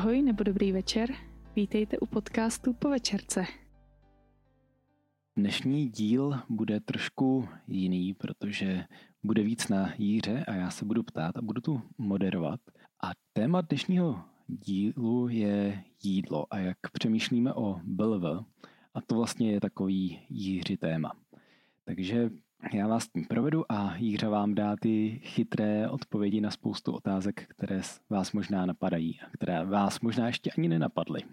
Ahoj nebo dobrý večer, vítejte u podcastu Po večerce. Dnešní díl bude trošku jiný, protože bude víc na jíře a já se budu ptát a budu tu moderovat. A téma dnešního dílu je jídlo a jak přemýšlíme o BLV. A to vlastně je takový jíři téma. Takže já vás tím provedu a Jíře vám dá ty chytré odpovědi na spoustu otázek, které vás možná napadají a které vás možná ještě ani nenapadly.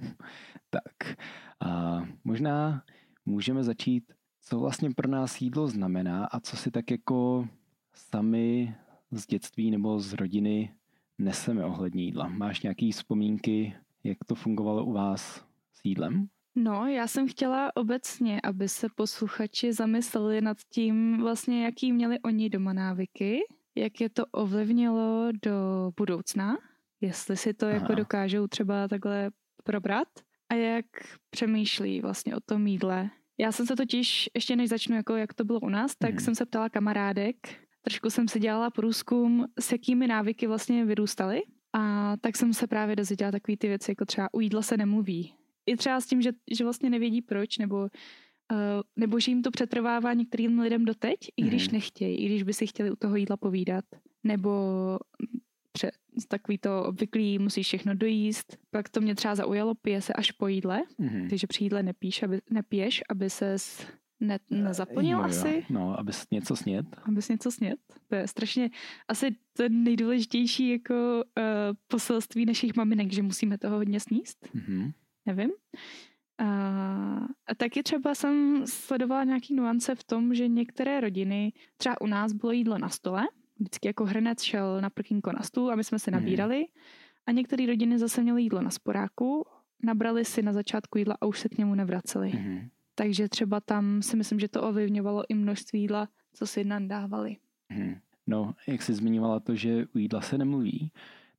Tak a možná můžeme začít, co vlastně pro nás jídlo znamená a co si tak jako sami z dětství nebo z rodiny neseme ohledně jídla. Máš nějaké vzpomínky, jak to fungovalo u vás s jídlem? No, já jsem chtěla obecně, aby se posluchači zamysleli nad tím vlastně, jaký měli oni doma návyky, jak je to ovlivnilo do budoucna, jestli si to jako Aha. jako dokážou třeba takhle probrat a jak přemýšlí vlastně o tom jídle. Já jsem se totiž, ještě než začnu, jako jak to bylo u nás, tak hmm. jsem se ptala kamarádek, trošku jsem si dělala průzkum, s jakými návyky vlastně vyrůstaly. A tak jsem se právě dozvěděla takové ty věci, jako třeba u jídla se nemluví i třeba s tím, že, že vlastně nevědí proč, nebo, uh, nebo že jim to přetrvává některým lidem doteď, i když mm. nechtějí, i když by si chtěli u toho jídla povídat, nebo pře, takový to obvyklý, musíš všechno dojíst. Pak to mě třeba zaujalo, pije se až po jídle, mm. takže při jídle nepíš, aby, nepiješ, aby se ne, nezaplnil jo, asi. No, abys něco snět. Abys něco snět. To je strašně asi to nejdůležitější jako uh, poselství našich maminek, že musíme toho hodně sníst. Mm-hmm nevím. A, a taky třeba jsem sledovala nějaký nuance v tom, že některé rodiny, třeba u nás bylo jídlo na stole, vždycky jako hrnec šel na prkínko na stůl a my jsme se mhm. nabírali. A některé rodiny zase měly jídlo na sporáku, nabrali si na začátku jídla a už se k němu nevraceli. Mm. Takže třeba tam si myslím, že to ovlivňovalo i množství jídla, co si nám dávali. Mm. No, jak jsi zmiňovala to, že u jídla se nemluví,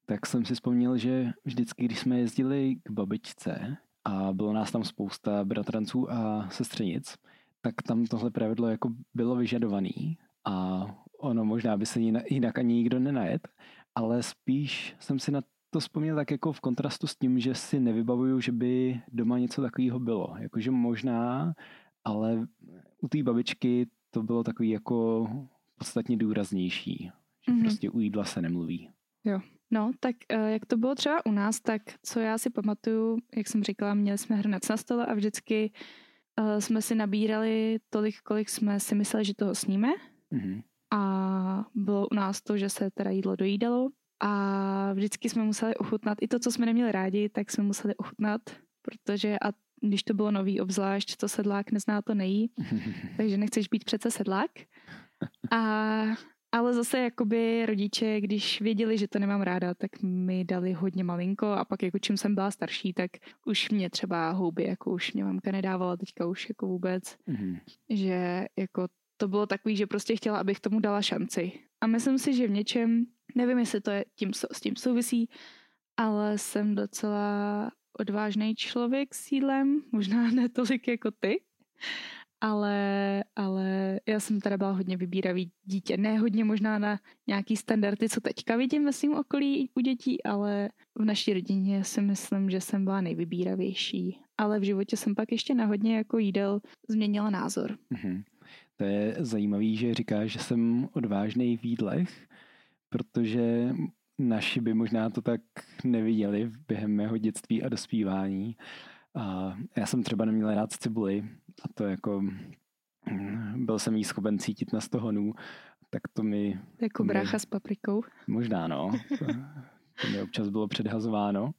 tak jsem si vzpomněl, že vždycky, když jsme jezdili k babičce a bylo nás tam spousta bratranců a sestřenic, tak tam tohle pravidlo jako bylo vyžadovaný a ono možná by se jinak ani nikdo nenajet, ale spíš jsem si na to vzpomněl tak jako v kontrastu s tím, že si nevybavuju, že by doma něco takového bylo. Jakože možná, ale u té babičky to bylo takový jako podstatně důraznější. Že mm-hmm. prostě u jídla se nemluví. Jo, No, tak eh, jak to bylo třeba u nás, tak co já si pamatuju, jak jsem říkala, měli jsme hrnec na stole a vždycky uh, jsme si nabírali tolik, kolik jsme si mysleli, že toho sníme. Mm-hmm. A bylo u nás to, že se teda jídlo dojídalo a vždycky jsme museli ochutnat, i to, co jsme neměli rádi, tak jsme museli ochutnat, protože a když to bylo nový obzvlášť, co sedlák nezná, to nejí, takže nechceš být přece sedlák. A ale zase jakoby rodiče, když věděli, že to nemám ráda, tak mi dali hodně malinko a pak jako čím jsem byla starší, tak už mě třeba houby, jako už mě mamka nedávala teďka už jako vůbec, mm-hmm. že jako to bylo takový, že prostě chtěla, abych tomu dala šanci. A myslím si, že v něčem, nevím, jestli to je tím, s tím souvisí, ale jsem docela odvážný člověk s jídlem, možná ne tolik jako ty ale, ale já jsem teda byla hodně vybíravý dítě. Ne hodně možná na nějaký standardy, co teďka vidím ve svém okolí u dětí, ale v naší rodině si myslím, že jsem byla nejvybíravější. Ale v životě jsem pak ještě na hodně jako jídel změnila názor. Mm-hmm. To je zajímavý, že říkáš, že jsem odvážný v jídlech, protože naši by možná to tak neviděli během mého dětství a dospívání. A já jsem třeba neměl rád cibuli a to jako byl jsem jí schopen cítit na stohonu, tak to mi... Jako brácha mi, s paprikou. Možná, no. To mi občas bylo předhazováno,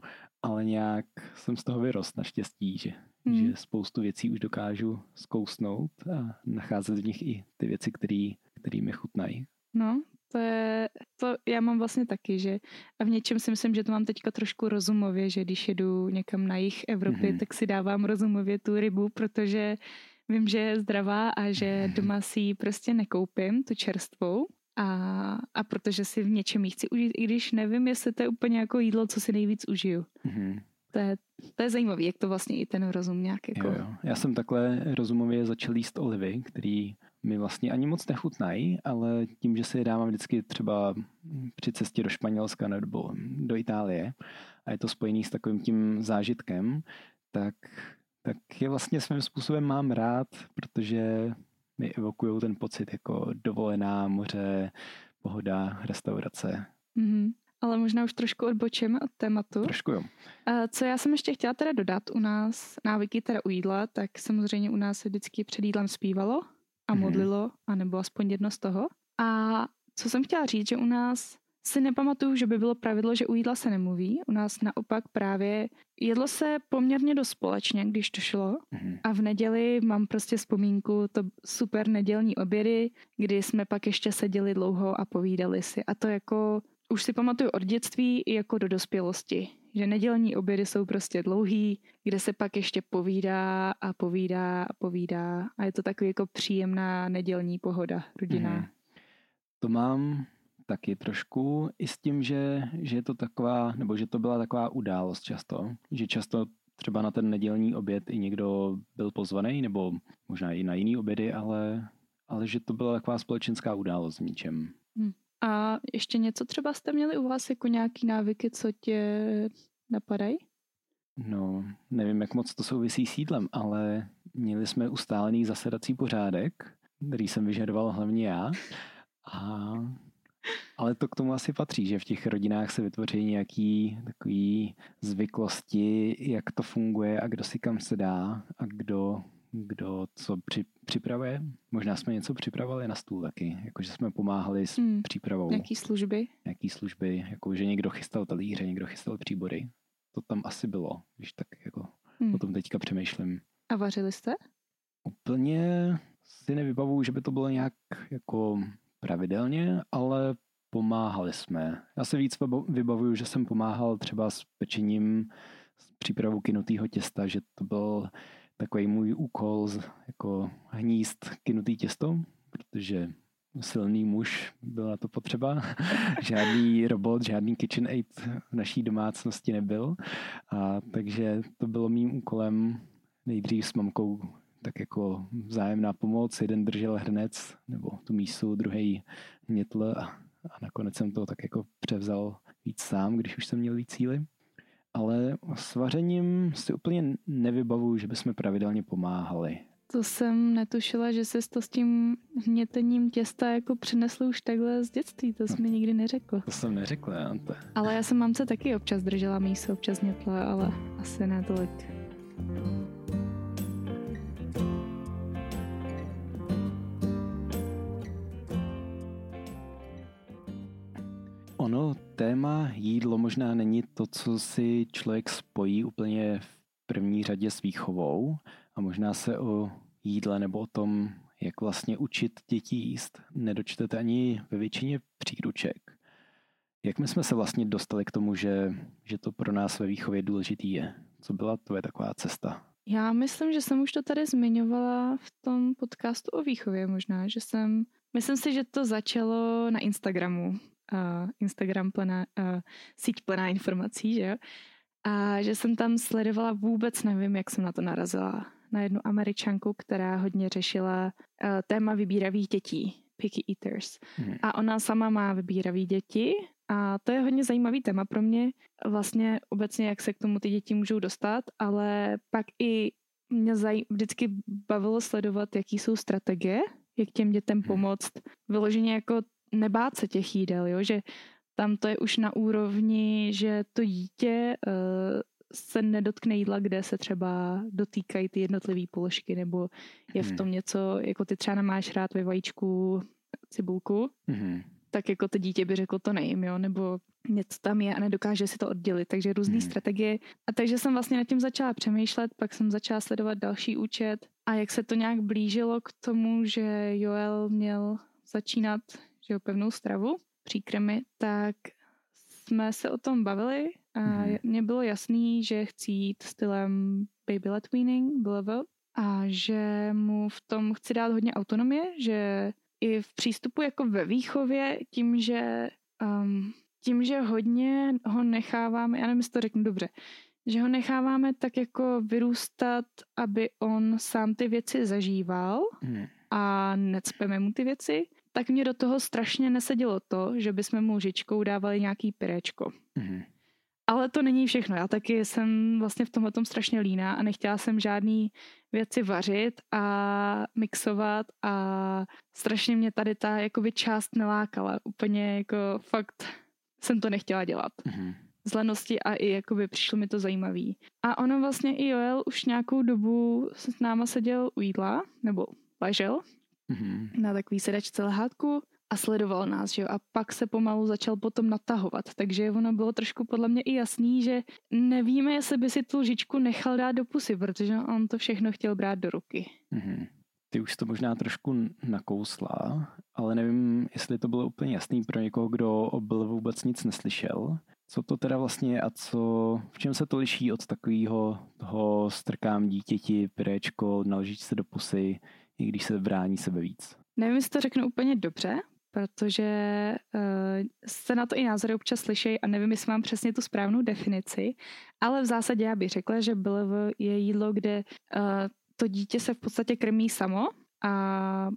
ale nějak jsem z toho vyrost naštěstí, že, mm. že spoustu věcí už dokážu zkousnout a nacházet v nich i ty věci, které mi chutnají. No, to je, to já mám vlastně taky, že a v něčem si myslím, že to mám teďka trošku rozumově, že když jedu někam na jich Evropy, mm-hmm. tak si dávám rozumově tu rybu, protože vím, že je zdravá a že doma si ji prostě nekoupím, tu čerstvou. A, a protože si v něčem ji chci užít, i když nevím, jestli to je úplně jako jídlo, co si nejvíc užiju. Mm-hmm. To je, to je zajímavé, jak to vlastně i ten rozum nějak jako... Jo, jo. Já jsem takhle rozumově začal jíst olivy, který mi vlastně ani moc nechutnají, ale tím, že si je dávám vždycky třeba při cestě do Španělska nebo do Itálie a je to spojený s takovým tím zážitkem, tak, tak je vlastně svým způsobem mám rád, protože mi evokují ten pocit jako dovolená, moře, pohoda, restaurace. Mm-hmm. Ale možná už trošku odbočíme od tématu. Trošku jo. Co já jsem ještě chtěla teda dodat u nás, návyky teda u jídla, tak samozřejmě u nás se vždycky před jídlem zpívalo a mhm. modlilo, mm-hmm. anebo aspoň jedno z toho. A co jsem chtěla říct, že u nás si nepamatuju, že by bylo pravidlo, že u jídla se nemluví. U nás naopak právě jedlo se poměrně dost společně, když to šlo. Mm-hmm. A v neděli mám prostě vzpomínku to super nedělní obědy, kdy jsme pak ještě seděli dlouho a povídali si. A to jako už si pamatuju od dětství i jako do dospělosti. Že nedělní obědy jsou prostě dlouhý, kde se pak ještě povídá a povídá a povídá. A je to takový jako příjemná nedělní pohoda, rodina. Mm-hmm. To mám taky trošku i s tím, že, že je to taková, nebo že to byla taková událost často, že často třeba na ten nedělní oběd i někdo byl pozvaný, nebo možná i na jiný obědy, ale, ale že to byla taková společenská událost v ničem. Hmm. A ještě něco třeba jste měli u vás jako nějaký návyky, co tě napadají? No, nevím, jak moc to souvisí s jídlem, ale měli jsme ustálený zasedací pořádek, který jsem vyžadoval hlavně já. A ale to k tomu asi patří, že v těch rodinách se vytvoří nějaký takový zvyklosti, jak to funguje a kdo si kam se dá a kdo, kdo co při, připravuje. Možná jsme něco připravovali na stůl taky, jakože jsme pomáhali s hmm. přípravou. Jaký služby? Jaký služby, jako že někdo chystal talíře, někdo chystal příbory. To tam asi bylo, když tak jako hmm. o tom teďka přemýšlím. A vařili jste? Úplně si nevybavuju, že by to bylo nějak jako pravidelně, ale pomáhali jsme. Já se víc vybavuju, že jsem pomáhal třeba s pečením, s přípravou kynutého těsta, že to byl takový můj úkol, jako hníst kynutý těsto, protože silný muž byl na to potřeba. žádný robot, žádný KitchenAid v naší domácnosti nebyl. A takže to bylo mým úkolem nejdřív s mamkou tak jako vzájemná pomoc. Jeden držel hrnec nebo tu mísu, druhý hnětl a, a nakonec jsem to tak jako převzal víc sám, když už jsem měl víc síly. Ale s vařením si úplně nevybavuju, že bychom pravidelně pomáhali. To jsem netušila, že jsi to s tím hnětením těsta jako přinesl už takhle z dětství, to jsi no, mi nikdy neřekl. To jsem neřekl, já to. Ale já jsem mamce taky občas držela mísu, občas hnětla, ale asi ne tolik. Ono, téma jídlo možná není to, co si člověk spojí úplně v první řadě s výchovou a možná se o jídle nebo o tom, jak vlastně učit děti jíst, nedočtete ani ve většině příruček. Jak my jsme se vlastně dostali k tomu, že, že to pro nás ve výchově důležitý je? Co byla tvoje taková cesta? Já myslím, že jsem už to tady zmiňovala v tom podcastu o výchově možná, že jsem, myslím si, že to začalo na Instagramu uh, Instagram plná, uh, síť plná informací, že jo? A že jsem tam sledovala vůbec nevím, jak jsem na to narazila. Na jednu američanku, která hodně řešila uh, téma vybíravých dětí, picky eaters. Hmm. A ona sama má vybíravý děti a to je hodně zajímavý téma pro mě. Vlastně obecně, jak se k tomu ty děti můžou dostat, ale pak i mě zaj- vždycky bavilo sledovat, jaký jsou strategie, jak těm dětem hmm. pomoct. Vyloženě jako nebát se těch jídel, jo? že tam to je už na úrovni, že to dítě uh, se nedotkne jídla, kde se třeba dotýkají ty jednotlivé položky, nebo je v hmm. tom něco, jako ty třeba nemáš rád ve vajíčku cibulku, mm. tak jako to dítě by řeklo to nejím, jo, nebo něco tam je a nedokáže si to oddělit, takže různé mm. strategie. A takže jsem vlastně nad tím začala přemýšlet, pak jsem začala sledovat další účet a jak se to nějak blížilo k tomu, že Joel měl začínat že jo, pevnou stravu, příkrmy, tak jsme se o tom bavili a mm-hmm. mně bylo jasný, že chci jít stylem baby led weaning, bylo a že mu v tom chci dát hodně autonomie, že i v přístupu jako ve výchově, tím, že um, tím, že hodně ho necháváme, já nevím, jestli to řeknu dobře, že ho necháváme tak jako vyrůstat, aby on sám ty věci zažíval mm. a necpeme mu ty věci, tak mě do toho strašně nesedělo to, že bychom mu žičkou dávali nějaký pyréčko. Mm-hmm. Ale to není všechno. Já taky jsem vlastně v tomhle tom strašně líná a nechtěla jsem žádný věci vařit a mixovat a strašně mě tady ta jakoby část nelákala. Úplně jako fakt jsem to nechtěla dělat. Mm-hmm. Z lenosti a i jakoby přišlo mi to zajímavý. A ono vlastně i Joel už nějakou dobu s náma seděl u jídla, nebo ležel mm-hmm. na takový sedačce lehátku a sledoval nás, že jo, a pak se pomalu začal potom natahovat, takže ono bylo trošku podle mě i jasný, že nevíme, jestli by si tu lžičku nechal dát do pusy, protože on to všechno chtěl brát do ruky. Mm-hmm. Ty už to možná trošku nakousla, ale nevím, jestli to bylo úplně jasný pro někoho, kdo o vůbec nic neslyšel. Co to teda vlastně je a co, v čem se to liší od takového toho strkám dítěti, pirečko, naložit se do pusy, i když se brání sebe víc? Nevím, jestli to řeknu úplně dobře, protože uh, se na to i názory občas slyšejí a nevím, jestli mám přesně tu správnou definici, ale v zásadě já bych řekla, že BLV je jídlo, kde uh, to dítě se v podstatě krmí samo a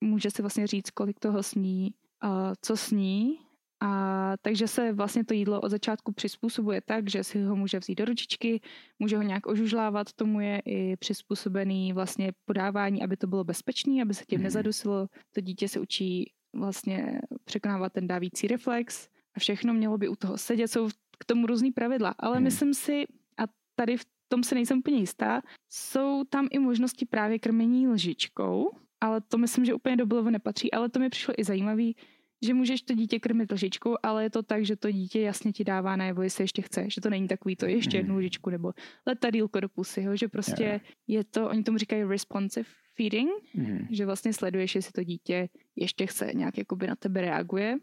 může si vlastně říct, kolik toho sní, uh, co sní a takže se vlastně to jídlo od začátku přizpůsobuje tak, že si ho může vzít do ručičky, může ho nějak ožužlávat, tomu je i přizpůsobený vlastně podávání, aby to bylo bezpečné, aby se tím mm. nezadusilo. To dítě se učí vlastně překonávat ten dávící reflex a všechno mělo by u toho sedět. Jsou k tomu různý pravidla, ale mm. myslím si, a tady v tom se nejsem úplně jistá, jsou tam i možnosti právě krmení lžičkou, ale to myslím, že úplně do blovu nepatří, ale to mi přišlo i zajímavý, že můžeš to dítě krmit lžičkou, ale je to tak, že to dítě jasně ti dává najevo, jestli ještě chce, že to není takový to ještě jednu mhm. lžičku nebo letadílko do pusy, jo? že prostě yeah. je to, oni tomu říkají responsive feeding, mm. že vlastně sleduješ, jestli to dítě ještě chce, nějak jakoby na tebe reaguje,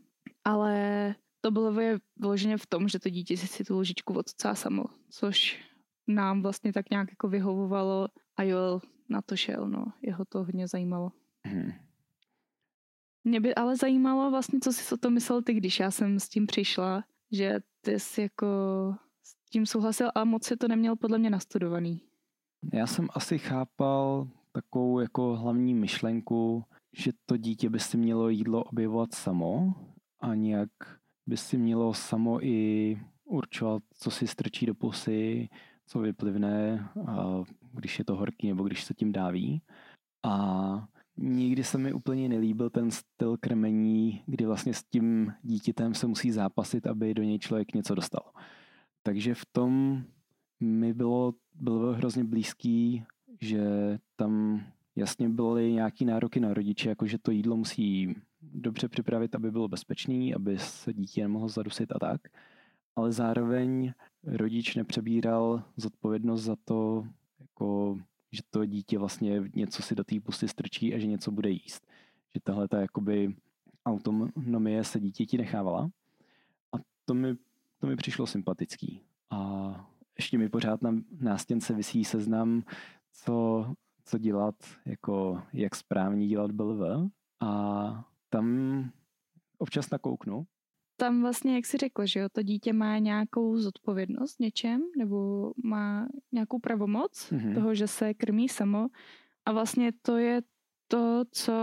ale to bylo je vloženě v tom, že to dítě si, si tu lžičku odcá samo, což nám vlastně tak nějak jako vyhovovalo a Joel na to šel, no, jeho to hodně zajímalo. Mm. Mě by ale zajímalo vlastně, co jsi o tom myslel ty, když já jsem s tím přišla, že ty jsi jako s tím souhlasil a moc si to neměl podle mě nastudovaný. Já jsem asi chápal takovou jako hlavní myšlenku, že to dítě by si mělo jídlo objevovat samo a nějak by si mělo samo i určovat, co si strčí do pusy, co vyplivne, když je to horký nebo když se tím dáví. A Nikdy se mi úplně nelíbil ten styl krmení, kdy vlastně s tím dítětem se musí zápasit, aby do něj člověk něco dostal. Takže v tom mi bylo, bylo hrozně blízký, že tam jasně byly nějaký nároky na rodiče, jako že to jídlo musí dobře připravit, aby bylo bezpečný, aby se dítě nemohlo zadusit a tak. Ale zároveň rodič nepřebíral zodpovědnost za to, jako že to dítě vlastně něco si do té pusty strčí a že něco bude jíst. Že tahle ta jakoby autonomie se dítěti nechávala. A to mi, to mi přišlo sympatický. A ještě mi pořád na nástěnce vysí seznam, co, co dělat, jako jak správně dělat BLV. A tam občas nakouknu tam vlastně, jak si řekl, že jo, to dítě má nějakou zodpovědnost něčem, nebo má nějakou pravomoc mm-hmm. toho, že se krmí samo. A vlastně to je to, co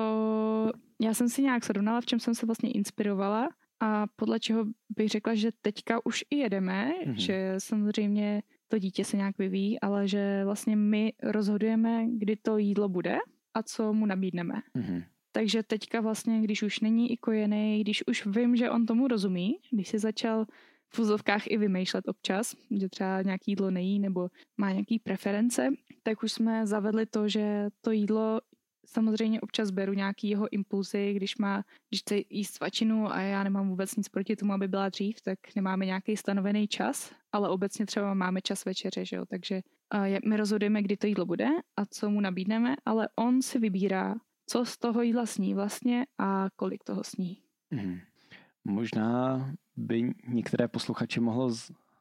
já jsem si nějak srovnala, v čem jsem se vlastně inspirovala a podle čeho bych řekla, že teďka už i jedeme, mm-hmm. že samozřejmě to dítě se nějak vyvíjí, ale že vlastně my rozhodujeme, kdy to jídlo bude a co mu nabídneme. Mm-hmm. Takže teďka vlastně, když už není i kojený, když už vím, že on tomu rozumí, když si začal v fuzovkách i vymýšlet občas, že třeba nějaký jídlo nejí nebo má nějaký preference, tak už jsme zavedli to, že to jídlo samozřejmě občas beru nějaký jeho impulzy, když má, když chce jíst svačinu a já nemám vůbec nic proti tomu, aby byla dřív, tak nemáme nějaký stanovený čas, ale obecně třeba máme čas večeře, že jo, takže my rozhodujeme, kdy to jídlo bude a co mu nabídneme, ale on si vybírá, co z toho jídla sní vlastně a kolik toho sní. Hmm. Možná by některé posluchače mohlo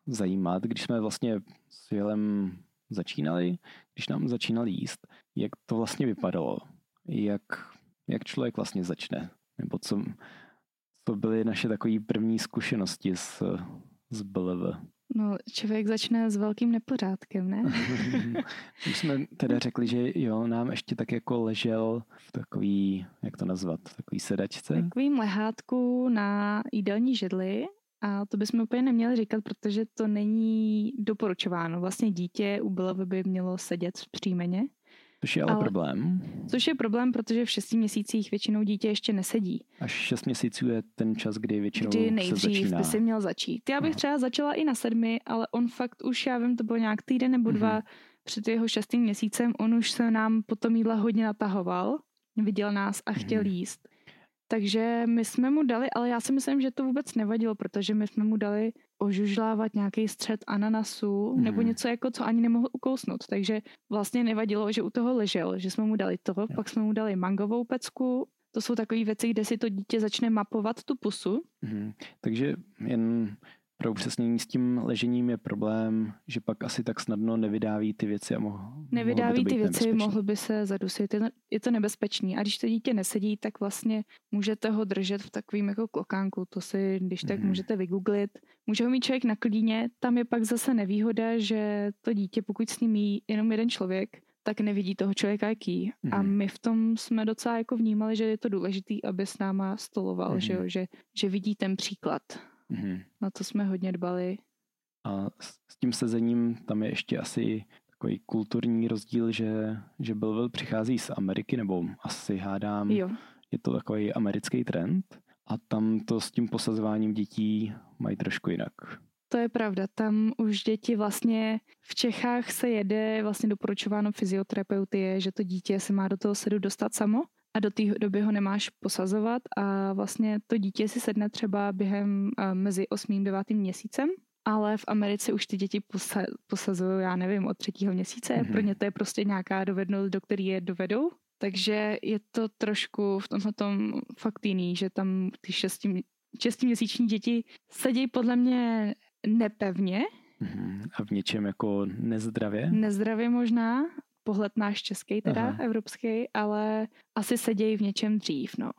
zajímat, když jsme vlastně s Vilem začínali, když nám začínali jíst, jak to vlastně vypadalo, jak, jak člověk vlastně začne, nebo co, co byly naše takové první zkušenosti s, s BLV. No, člověk začne s velkým nepořádkem, ne? Už jsme teda řekli, že jo, nám ještě tak jako ležel v takový, jak to nazvat, takový sedačce. Takovým lehátku na jídelní židli A to bychom úplně neměli říkat, protože to není doporučováno. Vlastně dítě u by mělo sedět v příjmeně. Což je ale, ale problém. Což je problém, protože v šesti měsících většinou dítě ještě nesedí. Až šest měsíců je ten čas, kdy většinou kdy nejdřív se začíná. by si měl začít. Já bych no. třeba začala i na sedmi, ale on fakt už, já vím, to bylo nějak týden nebo dva mm-hmm. před jeho šestým měsícem, on už se nám potom jídla hodně natahoval, viděl nás a chtěl mm-hmm. jíst. Takže my jsme mu dali, ale já si myslím, že to vůbec nevadilo, protože my jsme mu dali ožužlávat nějaký střed ananasu mm. nebo něco jako, co ani nemohl ukousnout. Takže vlastně nevadilo, že u toho ležel, že jsme mu dali toho, jo. pak jsme mu dali mangovou pecku. To jsou takové věci, kde si to dítě začne mapovat tu pusu. Mm. Takže jen pro upřesnění s tím ležením je problém, že pak asi tak snadno nevydáví ty věci a mohl, Nevydáví by ty věci, mohl by se zadusit. Je to nebezpečný. A když to dítě nesedí, tak vlastně můžete ho držet v takovým jako klokánku. To si, když tak mm. můžete vygooglit. Může ho mít člověk na klíně. Tam je pak zase nevýhoda, že to dítě, pokud s ním jí jenom jeden člověk, tak nevidí toho člověka jaký. Mm. A mhm. my v tom jsme docela jako vnímali, že je to důležitý, aby s náma stoloval, mm. že, jo? Že, že vidí ten příklad. Mm-hmm. Na to jsme hodně dbali. A s tím sezením tam je ještě asi takový kulturní rozdíl, že, že Belville přichází z Ameriky, nebo asi hádám, jo. je to takový americký trend a tam to s tím posazováním dětí mají trošku jinak. To je pravda, tam už děti vlastně v Čechách se jede, vlastně doporučováno fyzioterapeuty je, že to dítě se má do toho sedu dostat samo a do té doby ho nemáš posazovat a vlastně to dítě si sedne třeba během uh, mezi 8. a 9. měsícem, ale v Americe už ty děti posa- posazují, já nevím, od třetího měsíce. Mm-hmm. Pro ně to je prostě nějaká dovednost, do které je dovedou. Takže je to trošku v tomhle tom fakt jiný, že tam ty šesti, šestiměsíční děti sedí podle mě nepevně. Mm-hmm. A v něčem jako nezdravě? Nezdravě možná, pohled náš český teda, Aha. evropský, ale asi sedějí v něčem dřív, no.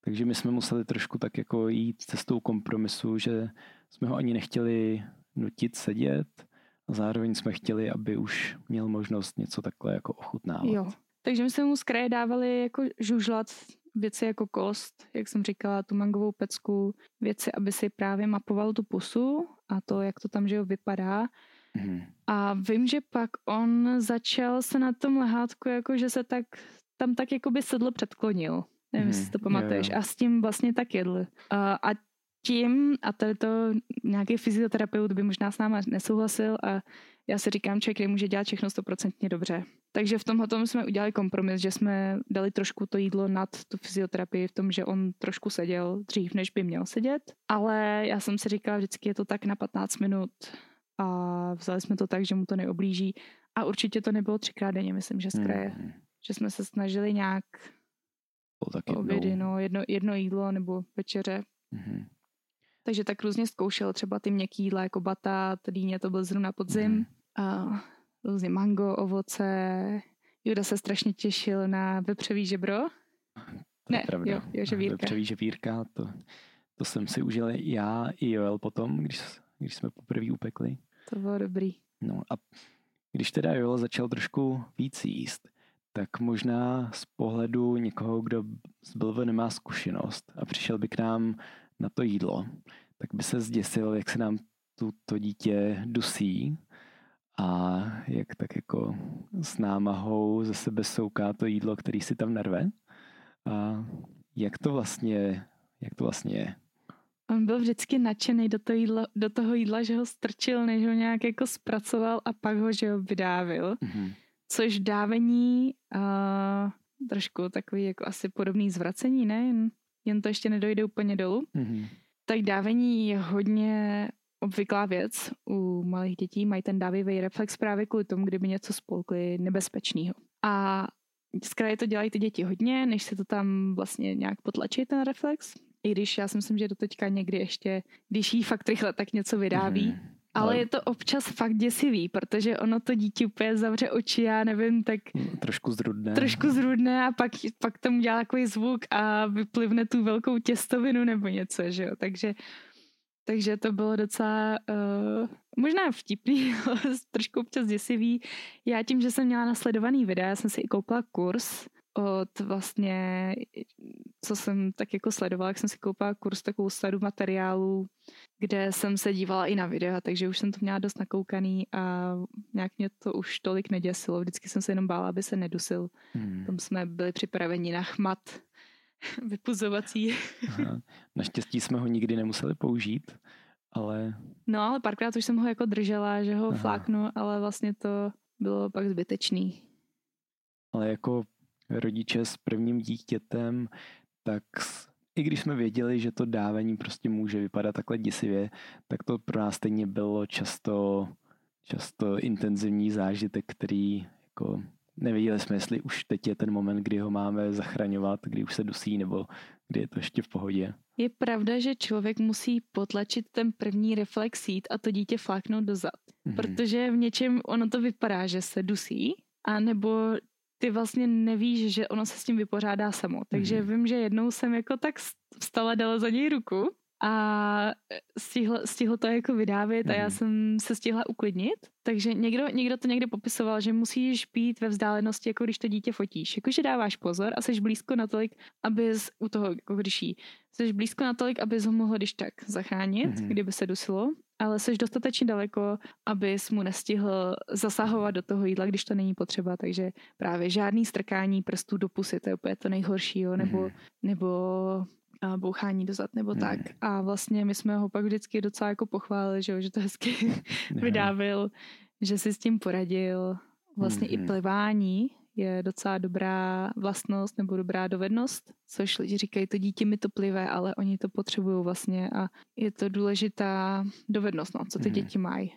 Takže my jsme museli trošku tak jako jít cestou kompromisu, že jsme ho ani nechtěli nutit sedět, a zároveň jsme chtěli, aby už měl možnost něco takhle jako ochutnávat. Jo. Takže my jsme mu z kraje dávali jako žužlat věci jako kost, jak jsem říkala, tu mangovou pecku, věci, aby si právě mapoval tu pusu a to, jak to tam že jo, vypadá. Mm. A vím, že pak on začal se na tom lehátku, jako že se tak tam tak jako by sedl předklonil. Nevím, mm. jestli to pamatuješ. A s tím vlastně tak jedl. A, a tím, a tady to nějaký fyzioterapeut by možná s náma nesouhlasil a já si říkám, člověk nemůže dělat všechno stoprocentně dobře. Takže v tomhle tomu jsme udělali kompromis, že jsme dali trošku to jídlo nad tu fyzioterapii v tom, že on trošku seděl dřív, než by měl sedět. Ale já jsem si říkala, vždycky je to tak na 15 minut a vzali jsme to tak, že mu to neoblíží. A určitě to nebylo třikrát denně, myslím, že z kraje. Mm. Že jsme se snažili nějak obědy, no, jedno, jedno jídlo nebo večeře. Mm. Takže tak různě zkoušel třeba ty měkký jídla jako batát, dýně to byl zrovna podzim. Mm. A různě mango, ovoce. Juda se strašně těšil na vepřevý žebro. To ne, pravda. jo, jo, žebírka. Vepřevý žebírka, to, to jsem si užil já i Joel potom, když když jsme poprvé upekli. To bylo dobrý. No a když teda Joel začal trošku víc jíst, tak možná z pohledu někoho, kdo z Bilve nemá zkušenost a přišel by k nám na to jídlo, tak by se zděsil, jak se nám tu, to dítě dusí a jak tak jako s námahou ze sebe souká to jídlo, který si tam narve. A jak to vlastně, jak to vlastně je? On byl vždycky nadšený do toho, jídla, do toho jídla, že ho strčil, než ho nějak jako zpracoval a pak ho, že ho vydávil. Mm-hmm. Což dávení uh, trošku takový jako asi podobný zvracení, ne? Jen, jen to ještě nedojde úplně dolů. Mm-hmm. Tak dávení je hodně obvyklá věc u malých dětí. Mají ten dávivý reflex právě kvůli tomu, kdyby něco spolkli nebezpečného. A zkrátka to dělají ty děti hodně, než se to tam vlastně nějak potlačí ten reflex. I když já si myslím, že do teďka někdy ještě, když jí fakt rychle, tak něco vyrábí. Mm. Ale, ale je to občas fakt děsivý, protože ono to dítě úplně zavře oči, já nevím, tak... Trošku zrudné. Trošku zrudné a pak, pak tomu dělá takový zvuk a vyplivne tu velkou těstovinu nebo něco, že jo. Takže, takže to bylo docela uh, možná vtipný, ale trošku občas děsivý. Já tím, že jsem měla nasledovaný videa, já jsem si i koupila kurz od vlastně, co jsem tak jako sledovala, jak jsem si koupila kurz takovou sadu materiálů, kde jsem se dívala i na videa, takže už jsem to měla dost nakoukaný a nějak mě to už tolik neděsilo. Vždycky jsem se jenom bála, aby se nedusil. Hmm. Tam jsme byli připraveni na chmat vypuzovací. Aha. Naštěstí jsme ho nikdy nemuseli použít, ale... No ale párkrát už jsem ho jako držela, že ho Aha. fláknu, ale vlastně to bylo pak zbytečný. Ale jako rodiče s prvním dítětem, tak i když jsme věděli, že to dávání prostě může vypadat takhle děsivě, tak to pro nás stejně bylo často, často intenzivní zážitek, který jako nevěděli jsme, jestli už teď je ten moment, kdy ho máme zachraňovat, kdy už se dusí, nebo kdy je to ještě v pohodě. Je pravda, že člověk musí potlačit ten první reflex jít a to dítě fláknout dozad. Mm-hmm. Protože v něčem ono to vypadá, že se dusí, a nebo ty vlastně nevíš, že ono se s tím vypořádá samo. Takže mm-hmm. vím, že jednou jsem jako tak vstala, dala za něj ruku a stihl, stihl to jako vydávit mm. a já mhm. jsem se stihla uklidnit. Takže někdo, někdo to někde popisoval, že musíš být ve vzdálenosti, jako když to dítě fotíš. Jakože dáváš pozor a jsi blízko natolik, abys u toho, jako když jí, jsi blízko natolik, abys ho mohl když tak zachránit, mm. kdyby se dusilo, ale jsi dostatečně daleko, abys mu nestihl zasahovat do toho jídla, když to není potřeba. Takže právě žádný strkání prstů do pusy, to je úplně to nejhorší, jo? nebo, mm. nebo bouchání dozad nebo tak. Ne. A vlastně my jsme ho pak vždycky docela jako pochválili, že, že to hezky vydávil, že si s tím poradil. Vlastně mm-hmm. i mhm. plivání je docela dobrá vlastnost nebo dobrá dovednost, což lidi říkají, to dítě mi to plive, ale oni to potřebují vlastně a je to důležitá dovednost, no, co ty mm-hmm. děti mají.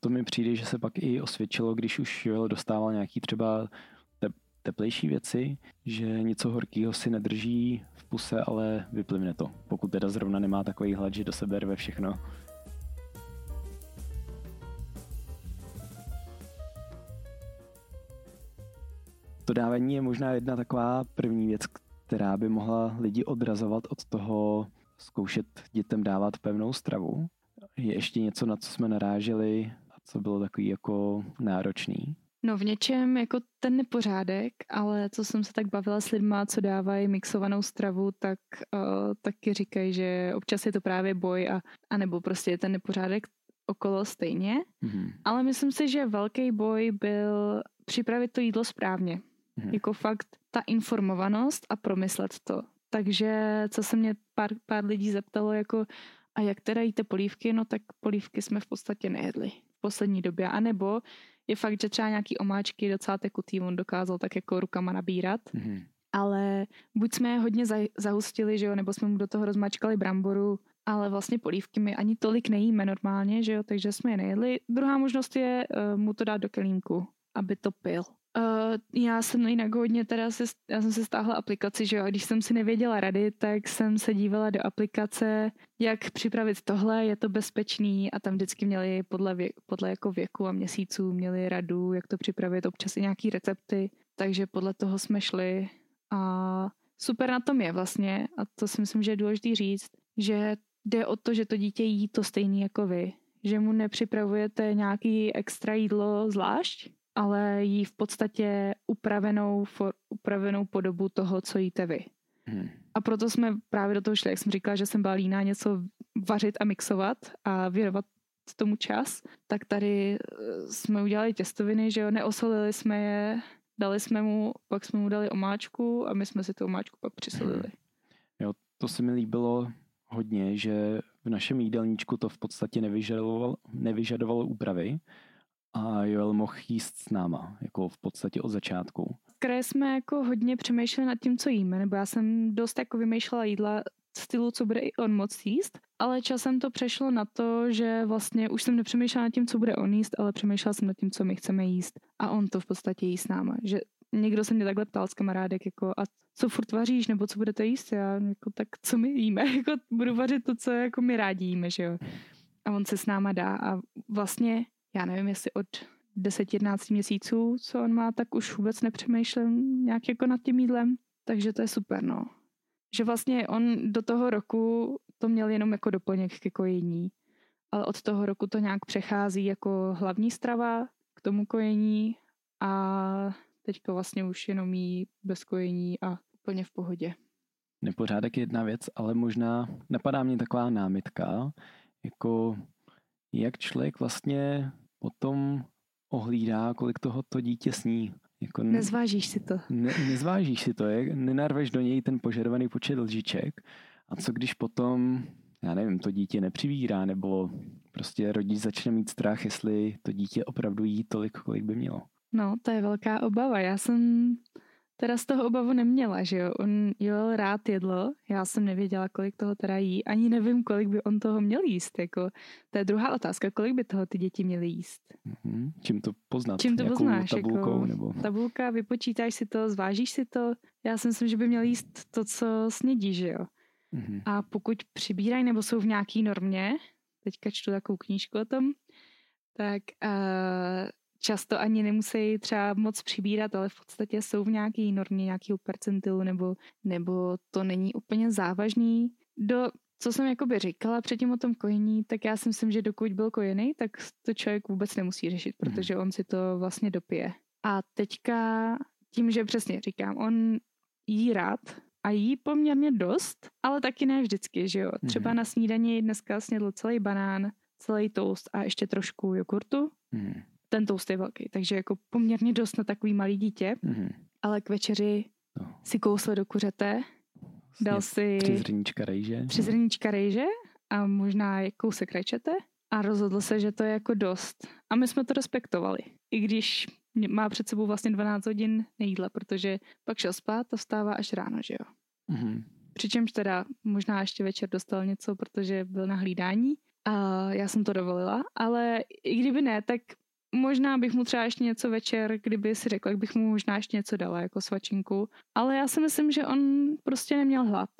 To mi přijde, že se pak i osvědčilo, když už Joel dostával nějaký třeba teplejší věci, že něco horkého si nedrží v puse, ale vyplivne to. Pokud teda zrovna nemá takový hlad, že do sebe rve všechno. To dávání je možná jedna taková první věc, která by mohla lidi odrazovat od toho zkoušet dětem dávat pevnou stravu. Je ještě něco, na co jsme naráželi a co bylo takový jako náročný? No v něčem jako ten nepořádek, ale co jsem se tak bavila s lidma, co dávají mixovanou stravu, tak uh, taky říkají, že občas je to právě boj a, a nebo prostě je ten nepořádek okolo stejně. Mm-hmm. Ale myslím si, že velký boj byl připravit to jídlo správně. Mm-hmm. Jako fakt ta informovanost a promyslet to. Takže co se mě pár, pár lidí zeptalo, jako a jak teda jíte polívky, no tak polívky jsme v podstatě nejedli v poslední době. A nebo je fakt, že třeba nějaký omáčky docela tekutý on dokázal tak jako rukama nabírat. Mm-hmm. Ale buď jsme je hodně zahustili, že jo, nebo jsme mu do toho rozmačkali bramboru, ale vlastně polívky my ani tolik nejíme normálně, že jo, takže jsme je nejedli. Druhá možnost je uh, mu to dát do kelímku, aby to pil. Uh, já jsem jinak hodně teda se, já jsem se stáhla aplikaci, že jo, a když jsem si nevěděla rady, tak jsem se dívala do aplikace, jak připravit tohle, je to bezpečný a tam vždycky měli podle, věk, podle jako věku a měsíců měli radu, jak to připravit, občas i nějaký recepty, takže podle toho jsme šli a super na tom je vlastně, a to si myslím, že je důležité říct, že jde o to, že to dítě jí to stejný jako vy, že mu nepřipravujete nějaký extra jídlo zvlášť, ale jí v podstatě upravenou, for, upravenou podobu toho, co jíte vy. Hmm. A proto jsme právě do toho šli, jak jsem říkala, že jsem byla líná něco vařit a mixovat a věnovat tomu čas, tak tady eh, jsme udělali těstoviny, že jo, neosolili jsme je, dali jsme mu, pak jsme mu dali omáčku a my jsme si tu omáčku pak přisolili. Hmm. Jo, to se mi líbilo hodně, že v našem jídelníčku to v podstatě nevyžadovalo, nevyžadovalo úpravy, a Joel mohl jíst s náma, jako v podstatě od začátku. Které jsme jako hodně přemýšleli nad tím, co jíme, nebo já jsem dost jako vymýšlela jídla stylu, co bude i on moc jíst, ale časem to přešlo na to, že vlastně už jsem nepřemýšlela nad tím, co bude on jíst, ale přemýšlela jsem nad tím, co my chceme jíst a on to v podstatě jí s náma, že někdo se mě takhle ptal z kamarádek, jako a co furt vaříš, nebo co budete jíst? Já jako, tak co my jíme? Jako, budu vařit to, co jako my rádi jíme, že jo. A on se s náma dá a vlastně já nevím, jestli od 10-11 měsíců, co on má, tak už vůbec nepřemýšlím nějak jako nad tím jídlem. Takže to je super, no. Že vlastně on do toho roku to měl jenom jako doplněk ke kojení, ale od toho roku to nějak přechází jako hlavní strava k tomu kojení a teďka vlastně už jenom jí bez kojení a úplně v pohodě. Nepořádek je jedna věc, ale možná napadá mě taková námitka, jako jak člověk vlastně potom ohlídá, kolik toho to dítě sní. Jako nezvážíš si to. Ne, nezvážíš si to, jak nenarveš do něj ten požadovaný počet lžiček. A co když potom, já nevím, to dítě nepřivírá, nebo prostě rodič začne mít strach, jestli to dítě opravdu jí tolik, kolik by mělo. No, to je velká obava. Já jsem teda z toho obavu neměla, že jo. On jo rád jedlo, já jsem nevěděla, kolik toho teda jí, ani nevím, kolik by on toho měl jíst, jako to je druhá otázka, kolik by toho ty děti měly jíst. Mm-hmm. Čím to poznat? Čím to poznáš? Tabulkou, jako, nebo... Tabulka, vypočítáš si to, zvážíš si to, já si myslím, že by měl jíst to, co snědí, že jo. Mm-hmm. A pokud přibírají nebo jsou v nějaký normě, teďka čtu takovou knížku o tom, tak uh, často ani nemusí třeba moc přibírat, ale v podstatě jsou v nějaké normě nějakého percentilu nebo, nebo to není úplně závažný. Do, co jsem jakoby říkala předtím o tom kojení, tak já si myslím, že dokud byl kojený, tak to člověk vůbec nemusí řešit, mhm. protože on si to vlastně dopije. A teďka tím, že přesně říkám, on jí rád a jí poměrně dost, ale taky ne vždycky, že jo. Třeba mm. na snídani dneska snědl celý banán, celý toast a ještě trošku jogurtu. Mm ten toast je velký, takže jako poměrně dost na takový malý dítě, mm-hmm. ale k večeři no. si kousl do kuřete, dal si tři zrníčka rejže. Tři zrníčka rejže a možná kousek rajčete a rozhodl se, že to je jako dost. A my jsme to respektovali. I když má před sebou vlastně 12 hodin nejídla, protože pak šel spát a vstává až ráno, že jo. Mm-hmm. Přičemž teda možná ještě večer dostal něco, protože byl na hlídání a já jsem to dovolila, ale i kdyby ne, tak Možná bych mu třeba ještě něco večer, kdyby si řekla, jak bych mu možná ještě něco dala jako svačinku. Ale já si myslím, že on prostě neměl hlad.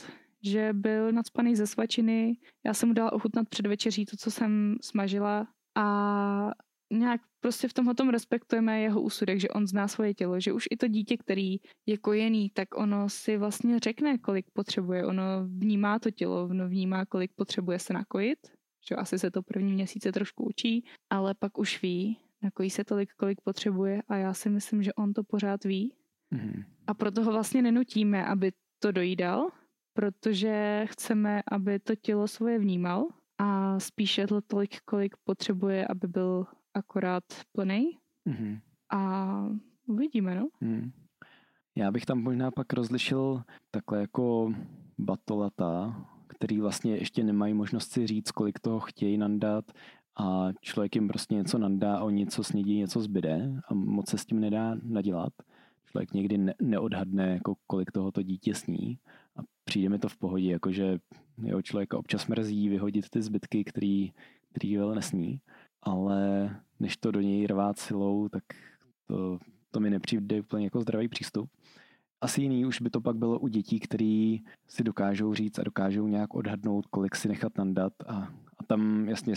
Že byl nadspaný ze svačiny. Já jsem mu dala ochutnat před večeří to, co jsem smažila. A nějak prostě v tomhle tom respektujeme jeho úsudek, že on zná svoje tělo, že už i to dítě, který je kojený, tak ono si vlastně řekne, kolik potřebuje. Ono vnímá to tělo, ono vnímá, kolik potřebuje se nakojit. Že asi se to první měsíce trošku učí, ale pak už ví, nakojí se tolik, kolik potřebuje a já si myslím, že on to pořád ví. Mm-hmm. A proto ho vlastně nenutíme, aby to dojídal, protože chceme, aby to tělo svoje vnímal a spíše to tolik, kolik potřebuje, aby byl akorát plný. Mm-hmm. A uvidíme, no. Mm. Já bych tam možná pak rozlišil takhle jako batolata, který vlastně ještě nemají možnost si říct, kolik toho chtějí nandat a člověk jim prostě něco nandá, o něco snědí, něco zbyde a moc se s tím nedá nadělat. Člověk někdy ne- neodhadne, jako kolik toho to dítě sní a přijde mi to v pohodě, jakože jeho člověka občas mrzí vyhodit ty zbytky, který, který vel nesní, ale než to do něj rvát silou, tak to, to mi nepřijde úplně jako zdravý přístup. Asi jiný už by to pak bylo u dětí, který si dokážou říct a dokážou nějak odhadnout, kolik si nechat nandat a, a tam jasně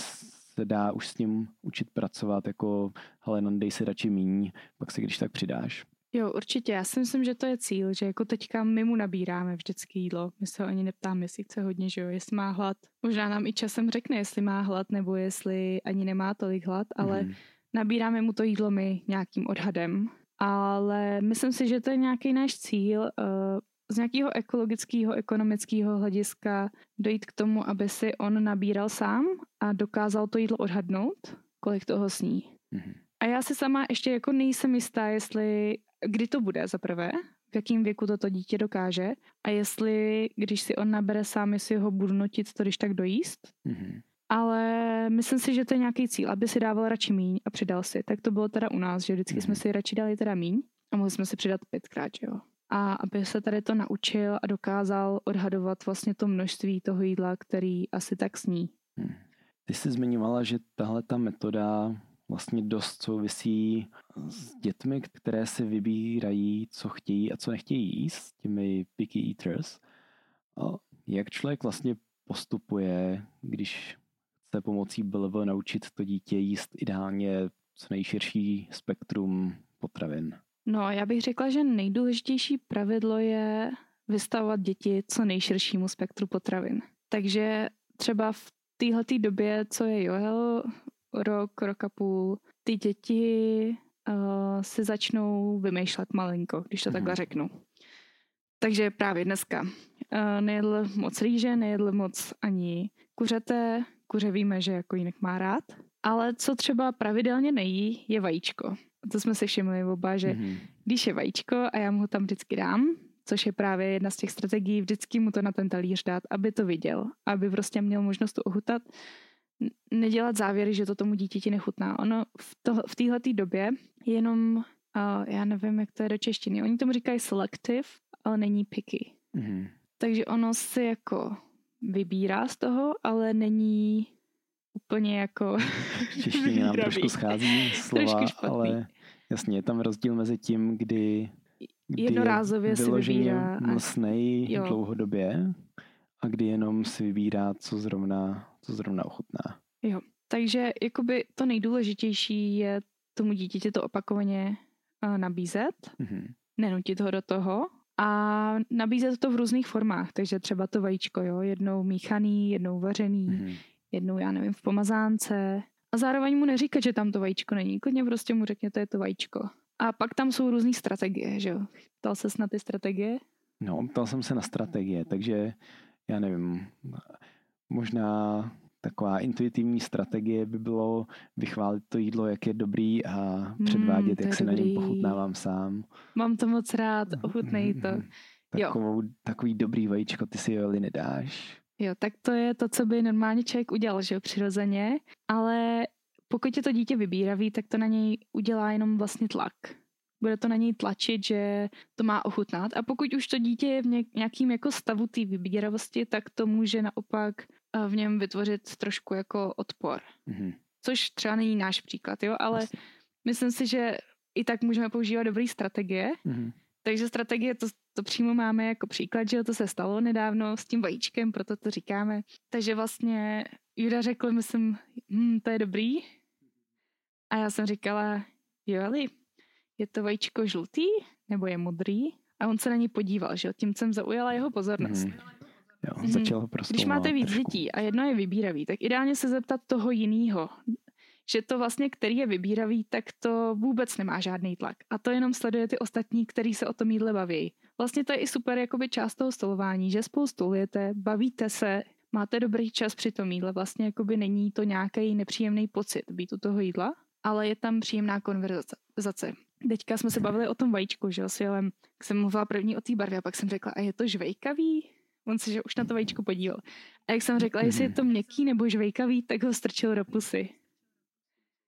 se dá už s ním učit pracovat, jako hele, nandej si radši míň, pak si když tak přidáš. Jo, určitě. Já si myslím, že to je cíl, že jako teďka my mu nabíráme vždycky jídlo. My se ho ani neptáme, jestli chce hodně, že jo, jestli má hlad. Možná nám i časem řekne, jestli má hlad nebo jestli ani nemá tolik hlad, ale mm. nabíráme mu to jídlo my nějakým odhadem. Ale myslím si, že to je nějaký náš cíl, uh, z nějakého ekologického, ekonomického hlediska dojít k tomu, aby si on nabíral sám a dokázal to jídlo odhadnout, kolik toho sní. Mm-hmm. A já si sama ještě jako nejsem jistá, jestli, kdy to bude za prvé, v jakém věku toto dítě dokáže a jestli, když si on nabere sám, jestli ho budu nutit to když tak dojíst. Mm-hmm. Ale myslím si, že to je nějaký cíl, aby si dával radši míň a přidal si. Tak to bylo teda u nás, že vždycky mm-hmm. jsme si radši dali teda míň a mohli jsme si přidat pětkrát, jo a aby se tady to naučil a dokázal odhadovat vlastně to množství toho jídla, který asi tak sní. Hmm. Ty jsi zmiňovala, že tahle ta metoda vlastně dost souvisí s dětmi, které si vybírají, co chtějí a co nechtějí jíst, těmi picky eaters. A jak člověk vlastně postupuje, když chce pomocí BLV naučit to dítě jíst ideálně co nejširší spektrum potravin? No, já bych řekla, že nejdůležitější pravidlo je vystavovat děti co nejširšímu spektru potravin. Takže třeba v téhle době, co je Joel, rok, rok a půl, ty děti uh, si začnou vymýšlet malinko, když to mm-hmm. takhle řeknu. Takže právě dneska uh, nejedl moc rýže, nejedl moc ani kuřete, kuře víme, že jako jinak má rád, ale co třeba pravidelně nejí, je vajíčko. To jsme si všimli oba, že mm-hmm. když je vajíčko a já mu ho tam vždycky dám, což je právě jedna z těch strategií, vždycky mu to na ten talíř dát, aby to viděl, aby prostě měl možnost to ohutat, nedělat závěry, že to tomu dítěti nechutná. Ono v, to, v téhle době jenom, uh, já nevím, jak to je do češtiny, oni tomu říkají selective, ale není picky. Mm-hmm. Takže ono si jako vybírá z toho, ale není úplně jako češtině nám trošku schází slova, ale jasně, je tam rozdíl mezi tím, kdy, kdy jednorázově si vybírá mlsnej a... dlouhodobě a kdy jenom si vybírá, co zrovna, co zrovna ochutná. Jo, takže jakoby to nejdůležitější je tomu dítěti to opakovaně uh, nabízet, mm-hmm. nenutit ho do toho a nabízet to v různých formách, takže třeba to vajíčko, jo, jednou míchaný, jednou vařený, mm-hmm. Jednou, já nevím, v pomazánce. A zároveň mu neříkat, že tam to vajíčko není, klidně prostě mu řekněte, je to vajíčko. A pak tam jsou různé strategie, že jo. Ptal ses na ty strategie? No, ptal jsem se na strategie, takže já nevím, možná taková intuitivní strategie by bylo vychválit to jídlo, jak je dobrý a předvádět, mm, jak se na něm pochutnávám sám. Mám to moc rád, ochutnej to. Takovou, jo. Takový dobrý vajíčko ty si joli nedáš. Jo, tak to je to, co by normálně člověk udělal, že jo, přirozeně, ale pokud je to dítě vybíravý, tak to na něj udělá jenom vlastně tlak. Bude to na něj tlačit, že to má ochutnat a pokud už to dítě je v nějakým jako stavu té vybíravosti, tak to může naopak v něm vytvořit trošku jako odpor. Mm-hmm. Což třeba není náš příklad, jo, ale Jasně. myslím si, že i tak můžeme používat dobré strategie. Mm-hmm. Takže strategie, to, to přímo máme jako příklad, že to se stalo nedávno s tím vajíčkem, proto to říkáme. Takže vlastně Juda řekl, myslím, hm, to je dobrý. A já jsem říkala, jo, ale je to vajíčko žlutý nebo je modrý? A on se na ní podíval, že tím jsem zaujala jeho pozornost. Mm-hmm. Jo, mm-hmm. začal Když máte víc dětí a jedno je vybíravý, tak ideálně se zeptat toho jiného. Že to vlastně, který je vybíravý, tak to vůbec nemá žádný tlak. A to jenom sleduje ty ostatní, který se o tom jídle baví. Vlastně to je i super jakoby část toho stolování, že spolu stolujete, bavíte se, máte dobrý čas při tom jídle. Vlastně jakoby není to nějaký nepříjemný pocit být u toho jídla, ale je tam příjemná konverzace. Teďka jsme se bavili o tom vajíčku, že jo, s Jolem. Jsem mluvila první o té barvě a pak jsem řekla, a je to žvejkavý? On se že už na to vajíčko podíval. A jak jsem řekla, jestli je to měkký nebo žvejkavý, tak ho strčil do pusy.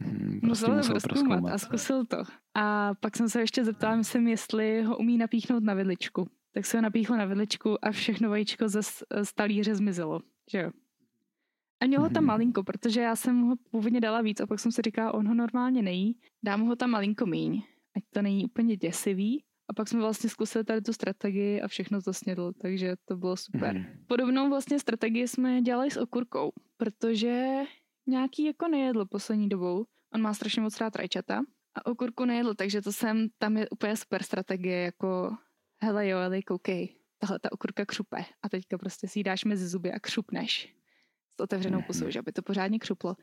Hmm, prostě musel, musel a zkusil to. A pak jsem se ještě zeptala, myslím, jestli ho umí napíchnout na vidličku. Tak se ho napíchl na vidličku a všechno vajíčko ze z talíře zmizelo. Že jo? A měl ho tam mhm. malinko, protože já jsem ho původně dala víc a pak jsem si říkala, on ho normálně nejí, dám ho tam malinko míň, ať to není úplně děsivý. A pak jsme vlastně zkusili tady tu strategii a všechno to snědl, takže to bylo super. Mm. Podobnou vlastně strategii jsme dělali s okurkou, protože nějaký jako nejedl poslední dobou. On má strašně moc rád rajčata a okurku nejedl, takže to jsem, tam je úplně super strategie, jako hele jo, ale koukej, tahle ta okurka křupe a teďka prostě si ji dáš mezi zuby a křupneš s otevřenou pusou, že aby to pořádně křuplo.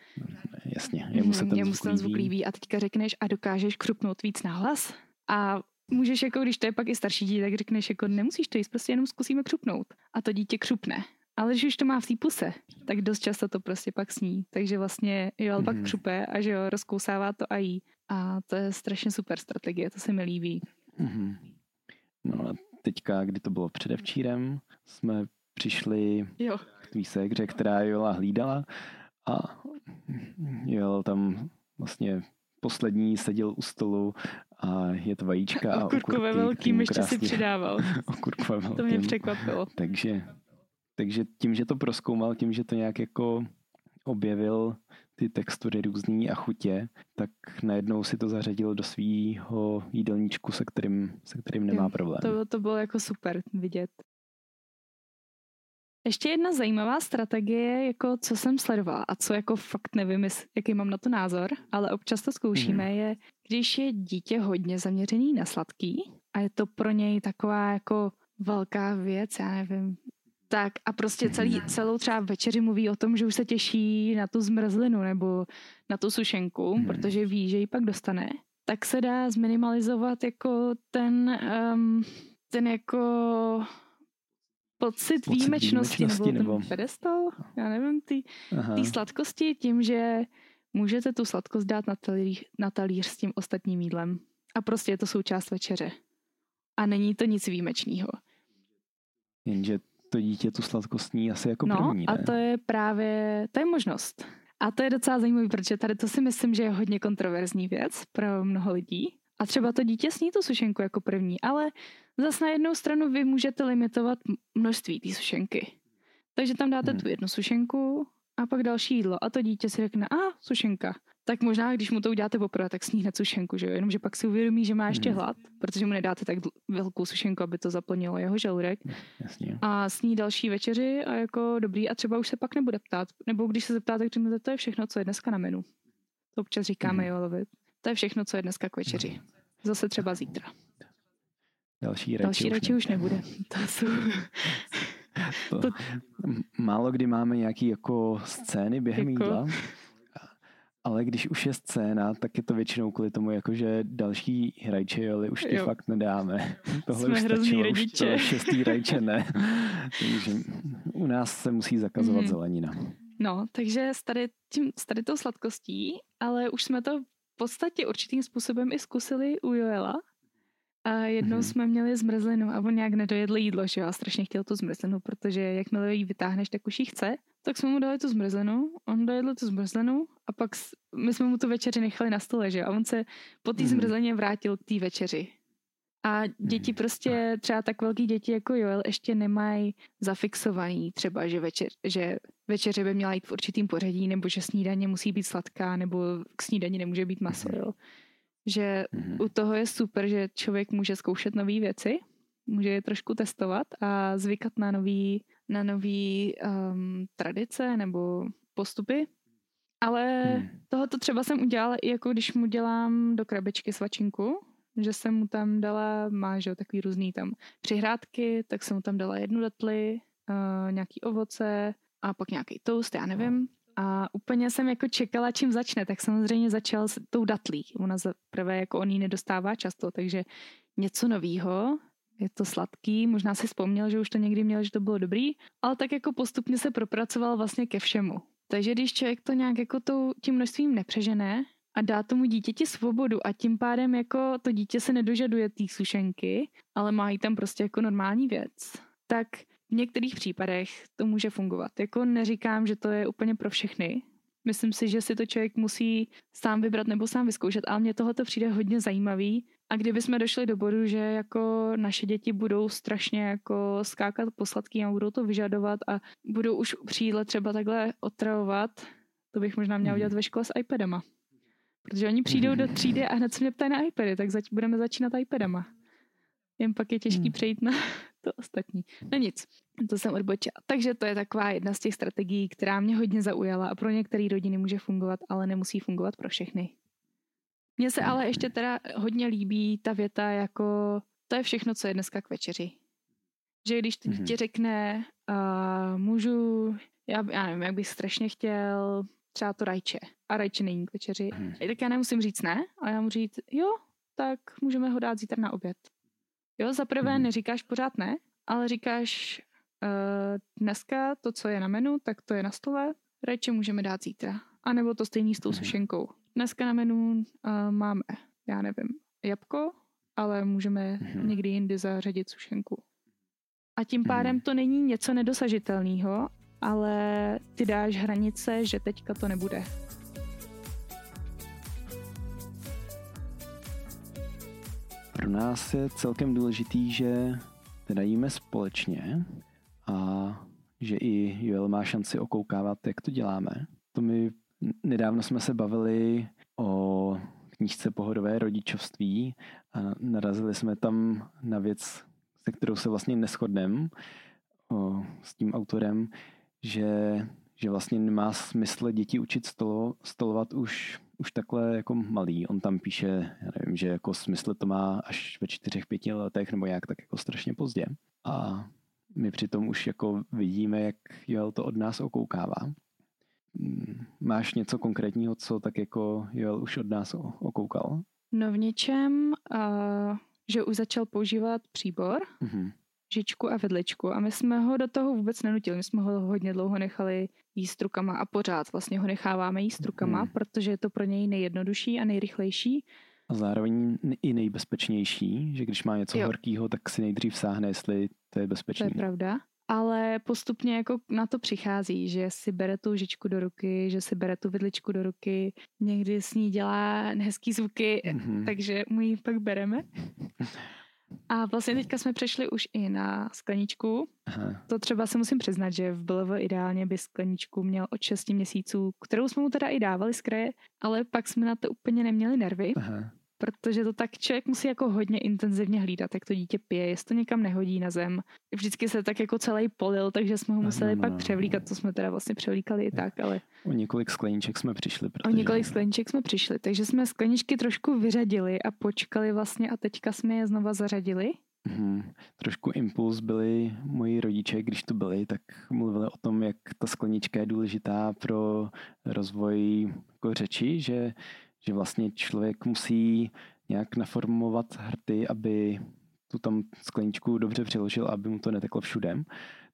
Jasně, jemu se ten, jemu zvuk, ten zvuk líbí a teďka řekneš a dokážeš křupnout víc nahlas a můžeš jako, když to je pak i starší dítě, tak řekneš jako nemusíš to jíst, prostě jenom zkusíme křupnout. A to dítě křupne. Ale když už to má v té puse, tak dost často to prostě pak sní. Takže vlastně jo, mm-hmm. pak mhm. křupe a že jo, rozkousává to a jí. A to je strašně super strategie, to se mi líbí. Mm-hmm. No a teďka, kdy to bylo předevčírem, jsme přišli jo. k tvý sekře, která Jola hlídala a jel tam vlastně poslední seděl u stolu a je to vajíčka a okurkové velkým ještě si přidával. okurkové velkým. To mě překvapilo. Takže, takže tím, že to proskoumal, tím, že to nějak jako objevil ty textury různý a chutě, tak najednou si to zařadil do svého jídelníčku, se kterým, se kterým nemá jo, problém. To, to bylo jako super vidět. Ještě jedna zajímavá strategie, jako co jsem sledovala a co jako fakt nevím, jaký mám na to názor, ale občas to zkoušíme, mm. je, když je dítě hodně zaměřený na sladký a je to pro něj taková jako velká věc, já nevím, tak a prostě celý, mhm. celou třeba večeři mluví o tom, že už se těší na tu zmrzlinu nebo na tu sušenku, mm. protože ví, že ji pak dostane. tak se dá zminimalizovat jako ten, um, ten jako pocit, pocit výjimečnosti, výjimečnosti nebo, nebo ten pedestal, já nevím, ty, ty sladkosti tím, že můžete tu sladkost dát na talíř, na talíř s tím ostatním jídlem. A prostě je to součást večeře. A není to nic výjimečného. Jenže to dítě tu sladkostní asi jako no, první, ne? a to je právě, to je možnost. A to je docela zajímavé, protože tady to si myslím, že je hodně kontroverzní věc pro mnoho lidí. A třeba to dítě sní tu sušenku jako první, ale zase na jednou stranu vy můžete limitovat množství té sušenky. Takže tam dáte hmm. tu jednu sušenku a pak další jídlo. A to dítě si řekne, a sušenka tak možná, když mu to uděláte poprvé, tak sní hned sušenku, že jo? Jenomže pak si uvědomí, že má ještě hmm. hlad, protože mu nedáte tak velkou sušenku, aby to zaplnilo jeho žaludek. Jasně. A sní další večeři a jako dobrý a třeba už se pak nebude ptát. Nebo když se zeptáte, tak řeknete, to je všechno, co je dneska na menu. To občas říkáme, hmm. jo, To je všechno, co je dneska k večeři. Zase třeba zítra. Další reči, Další už, ne. už nebude. To jsou... to, to... Málo kdy máme nějaký jako scény během jako... jídla, ale když už je scéna, tak je to většinou kvůli tomu, jako že další hrajče, ale už ty jo. fakt nedáme. Tohle Jsme už stačilo, rodiče. už to šestý rajče ne. takže u nás se musí zakazovat mm. zelenina. No, takže s tady, tím, s tady tou sladkostí, ale už jsme to v podstatě určitým způsobem i zkusili u Joela. A jednou mm-hmm. jsme měli zmrzlinu a on nějak nedojedl jídlo, že jo, a strašně chtěl tu zmrzlinu, protože jakmile ji vytáhneš, tak už ji chce tak jsme mu dali tu zmrzlinu, on dojedl tu zmrzlinu a pak my jsme mu tu večeři nechali na stole, že A on se po té mm. zmrzlině vrátil k té večeři. A děti mhm. prostě, třeba tak velký děti jako Joel, ještě nemají zafixovaný třeba, že, večer, že večeře by měla jít v určitým pořadí, nebo že snídaně musí být sladká, nebo k snídani nemůže být maso, mhm. jo. Že mm. u toho je super, že člověk může zkoušet nové věci, může je trošku testovat a zvykat na nový na nové um, tradice nebo postupy. Ale hmm. tohoto třeba jsem udělala i jako když mu dělám do krabičky svačinku, že jsem mu tam dala, má že takový různý tam přihrádky, tak jsem mu tam dala jednu datli, uh, nějaký ovoce a pak nějaký toast, já nevím. A úplně jsem jako čekala, čím začne, tak samozřejmě začal s tou datlí. Ona za prvé jako on ji nedostává často, takže něco novýho, je to sladký, možná si vzpomněl, že už to někdy měl, že to bylo dobrý, ale tak jako postupně se propracoval vlastně ke všemu. Takže když člověk to nějak jako tou, tím množstvím nepřežené a dá tomu dítěti svobodu a tím pádem jako to dítě se nedožaduje té sušenky, ale má jí tam prostě jako normální věc, tak v některých případech to může fungovat. Jako neříkám, že to je úplně pro všechny. Myslím si, že si to člověk musí sám vybrat nebo sám vyzkoušet, ale mně tohoto přijde hodně zajímavý a kdyby jsme došli do bodu, že jako naše děti budou strašně jako skákat po sladký a budou to vyžadovat a budou už při třeba takhle otravovat, to bych možná měla udělat ve škole s iPadama. Protože oni přijdou do třídy a hned se mě ptají na iPady, tak zač- budeme začínat iPadama. Jen pak je těžký hmm. přejít na to ostatní. No nic, to jsem odbočila. Takže to je taková jedna z těch strategií, která mě hodně zaujala a pro některé rodiny může fungovat, ale nemusí fungovat pro všechny. Mně se ale ještě teda hodně líbí ta věta jako to je všechno, co je dneska k večeři. Že když to dítě mhm. řekne uh, můžu, já, já nevím, jak bych strašně chtěl třeba to rajče a rajče není k večeři, mm. tak já nemusím říct ne, ale já mu říct jo, tak můžeme ho dát zítra na oběd. Jo, za prvé mm. neříkáš pořád ne, ale říkáš uh, dneska to, co je na menu, tak to je na stole, rajče můžeme dát zítra. A nebo to stejný s tou mm. sušenkou. Dneska na menu uh, máme, já nevím, jabko, ale můžeme mm-hmm. někdy jindy zařadit sušenku. A tím mhm. pádem to není něco nedosažitelného, ale ty dáš hranice, že teďka to nebude. Nás je celkem důležitý, že teda jíme společně a že i Joel má šanci okoukávat, jak to děláme. To mi Nedávno jsme se bavili o knížce Pohodové rodičovství a narazili jsme tam na věc, se kterou se vlastně neschodnem s tím autorem, že, že vlastně nemá smysl děti učit stolo, stolovat už, už takhle jako malý. On tam píše, já nevím, že jako smysl to má až ve čtyřech, pěti letech nebo jak tak jako strašně pozdě. A my přitom už jako vidíme, jak Joel to od nás okoukává. Máš něco konkrétního, co tak jako Joel už od nás okoukal? No v něčem, uh, že už začal používat příbor, Mhm. Žičku a vedličku a my jsme ho do toho vůbec nenutili. My jsme ho hodně dlouho nechali jíst rukama a pořád vlastně ho necháváme jíst rukama, Mhm. protože je to pro něj nejjednodušší a nejrychlejší. A zároveň i nejbezpečnější, že když má něco Jo. horkého, tak si nejdřív sáhne, jestli to je To bezpečný. je pravda. Ale postupně jako na to přichází, že si bere tu žičku do ruky, že si bere tu vidličku do ruky, někdy s ní dělá hezký zvuky, Mhm. takže mu ji pak bereme. A vlastně teďka jsme přešli už i na skleničku. Aha. To třeba se musím přiznat, že v BLV ideálně by skleničku měl od 6 měsíců, kterou jsme mu teda i dávali z kraje, ale pak jsme na to úplně neměli nervy, Aha. Protože to tak člověk musí jako hodně intenzivně hlídat, jak to dítě pije, jestli to někam nehodí na zem. Vždycky se tak jako celý polil, takže jsme ho Ano, museli no, pak no. převlíkat, to jsme teda vlastně převlíkali i tak, ale O několik skleníček jsme přišli. o Protože... několik skleniček jsme přišli, takže jsme skleničky trošku vyřadili a počkali vlastně a teďka jsme je znova zařadili. Mhm. Trošku impuls byli moji rodiče, když tu byli, tak mluvili o tom, jak ta sklenička je důležitá pro rozvoj jako řeči, že, že vlastně člověk musí nějak naformovat hrty, aby tu tam skleničku dobře přiložil, aby mu to neteklo všude.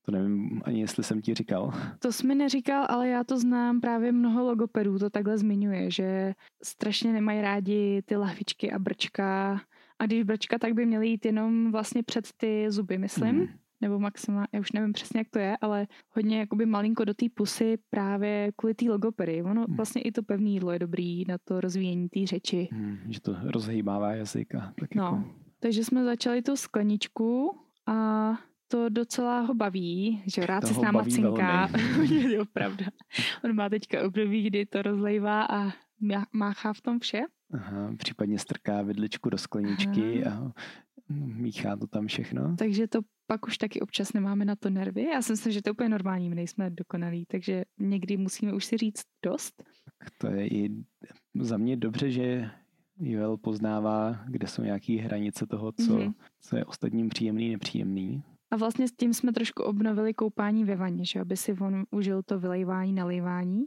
To nevím ani, jestli jsem ti říkal. To jsi mi neříkal, ale já to znám, právě mnoho logopedů to takhle zmiňuje, že strašně nemají rádi ty lahvičky a brčka. A když brčka, tak by měly jít jenom vlastně před ty zuby, myslím. Mhm. Nebo maximálně, já už nevím přesně, jak to je, ale hodně jakoby malinko do té pusy právě kvůli té logopedy. Ono Mhm. vlastně i to pevné jídlo je dobrý na to rozvíjení té řeči. Mhm, Že to rozhýbává jazyk a tak No. jako... Takže jsme začali tu skleničku a to docela ho baví, že rád se s náma cinká. jo, pravda. On má teďka období, kdy to rozlejvá a má- máchá v tom vše. Aha, případně strká vidličku do skleničky a míchá to tam všechno. Takže to pak už taky občas nemáme na to nervy. Já si myslím, že to je úplně normální, my nejsme dokonalí, takže někdy musíme už si říct dost. Tak to je i za mě dobře, že Joel poznává, kde jsou nějaké hranice toho, co, Mhm. co je ostatním příjemný, nepříjemný. A vlastně s tím jsme trošku obnovili koupání ve vaně, že aby si on užil to vylejvání, nalejvání.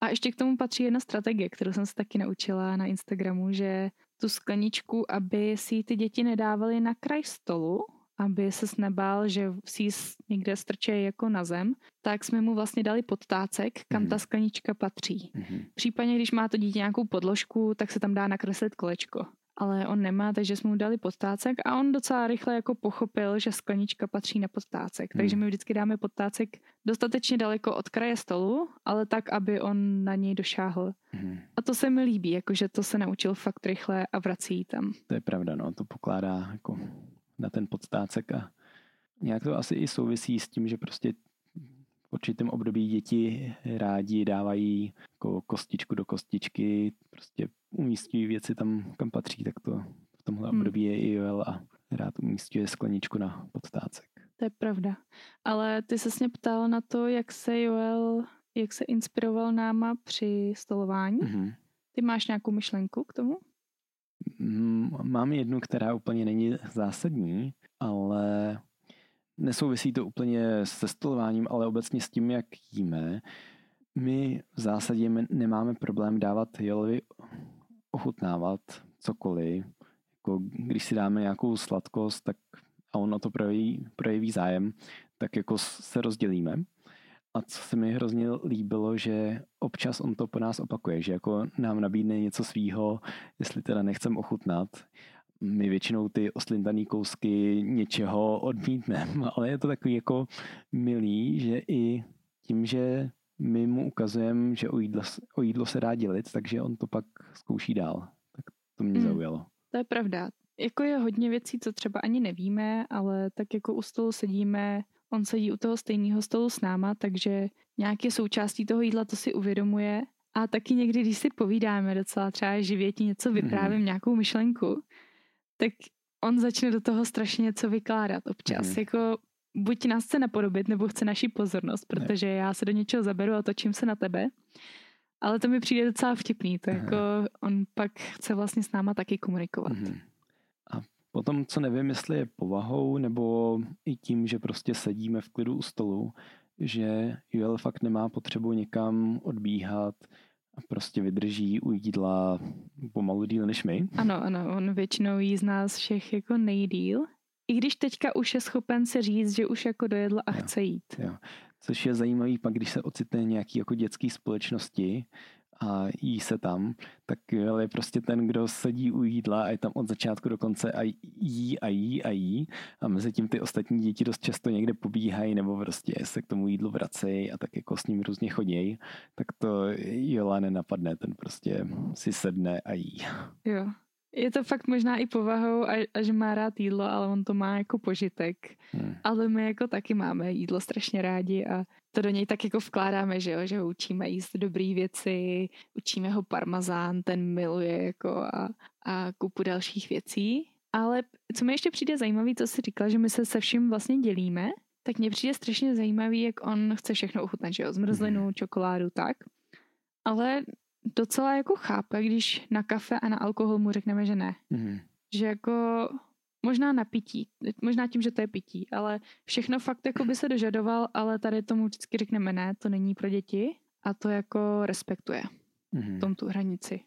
A ještě k tomu patří jedna strategie, kterou jsem se taky naučila na Instagramu, že tu skleničku, aby si ty děti nedávaly na kraj stolu, aby se nebál, že si někde strčí jako na zem, tak jsme mu vlastně dali podtácek, kam Mhm. ta sklenička patří. Mhm. Případně, když má to dítě nějakou podložku, tak se tam dá nakreslit kolečko. Ale on nemá, takže jsme mu dali podtácek a on docela rychle jako pochopil, že sklenička patří na podtácek. Takže Hmm. my vždycky dáme podtácek dostatečně daleko od kraje stolu, ale tak, aby on na něj došáhl. Mhm. A to se mi líbí, jakože to se naučil fakt rychle a vrací tam. To je pravda, no, to pokládá jako na ten podstácek a nějak to asi i souvisí s tím, že prostě v určitém období děti rádi dávají jako kostičku do kostičky, prostě umístí věci tam, kam patří, tak to v tomhle Hmm. období je i Joel a rád umístuje skleničku na podstácek. To je pravda. Ale ty se mě ptal na to, jak se Joel, jak se inspiroval náma při stolování. Mhm. Ty máš nějakou myšlenku k tomu? Mám jednu, která úplně není zásadní, ale nesouvisí to úplně se stolováním, ale obecně s tím, jak jíme. My v zásadě me- nemáme problém dávat Jolevi ochutnávat cokoliv. Jako když si dáme nějakou sladkost tak a on o to projeví, projeví zájem, tak jako se rozdělíme. A co se mi hrozně líbilo, že občas on to po nás opakuje, že jako nám nabídne něco svýho, jestli teda nechcem ochutnat. My většinou ty oslintaný kousky něčeho odmítneme, ale je to takový jako milý, že i tím, že my mu ukazujeme, že o jídlo, o jídlo se dá dělit, takže on to pak zkouší dál. Tak to mě Mm. zaujalo. To je pravda. Jako je hodně věcí, co třeba ani nevíme, ale tak jako u stolu sedíme, on sedí u toho stejného stolu s náma, takže nějaké součástí toho jídla to si uvědomuje. A taky někdy, když si povídáme docela třeba živě ti něco vyprávím, Mhm. nějakou myšlenku, tak on začne do toho strašně něco vykládat občas. Mhm. Jako buď nás chce napodobit, nebo chce naši pozornost, protože já se do něčeho zaberu a točím se na tebe. Ale to mi přijde docela vtipný, to Aha. jako on pak chce vlastně s náma taky komunikovat. Mhm. Potom, co nevím, jestli je povahou, nebo i tím, že prostě sedíme v klidu u stolu, že Joel fakt nemá potřebu někam odbíhat, a prostě vydrží u jídla pomalu díl než my. Ano, ano, on většinou jí z nás všech jako nejdíl. I když teďka už je schopen se říct, že už jako dojedl a Jo. chce jít. Jo. Což je zajímavý pak, když se ocitne nějaký jako dětský společnosti a jí se tam, tak Joel je prostě ten, kdo sedí u jídla a je tam od začátku do konce a jí a jí a jí a mezi tím ty ostatní děti dost často někde pobíhají nebo prostě se k tomu jídlu vracejí a tak jako s ním různě chodějí, tak to Jola nenapadne, ten prostě si sedne a jí. Jo. Je to fakt možná i povahou a, a že má rád jídlo, ale on to má jako požitek. Hmm. Ale my jako taky máme jídlo strašně rádi a to do něj tak jako vkládáme, že jo, že ho učíme jíst dobré věci, učíme ho parmazán, ten miluje jako a, a kupu dalších věcí. Ale co mi ještě přijde zajímavé, co jsi říkala, že my se se vším vlastně dělíme, tak mně přijde strašně zajímavý, jak on chce všechno ochutnat, že jo, zmrzlinu, čokoládu, tak. Ale docela jako chápe, když na kafe a na alkohol mu řekneme, že ne. Hmm. Že jako možná na pití, možná tím, že to je pití, ale všechno fakt jako by se dožadoval, ale tady tomu vždycky řekneme ne, to není pro děti a to jako respektuje Hmm. tom tu hranici.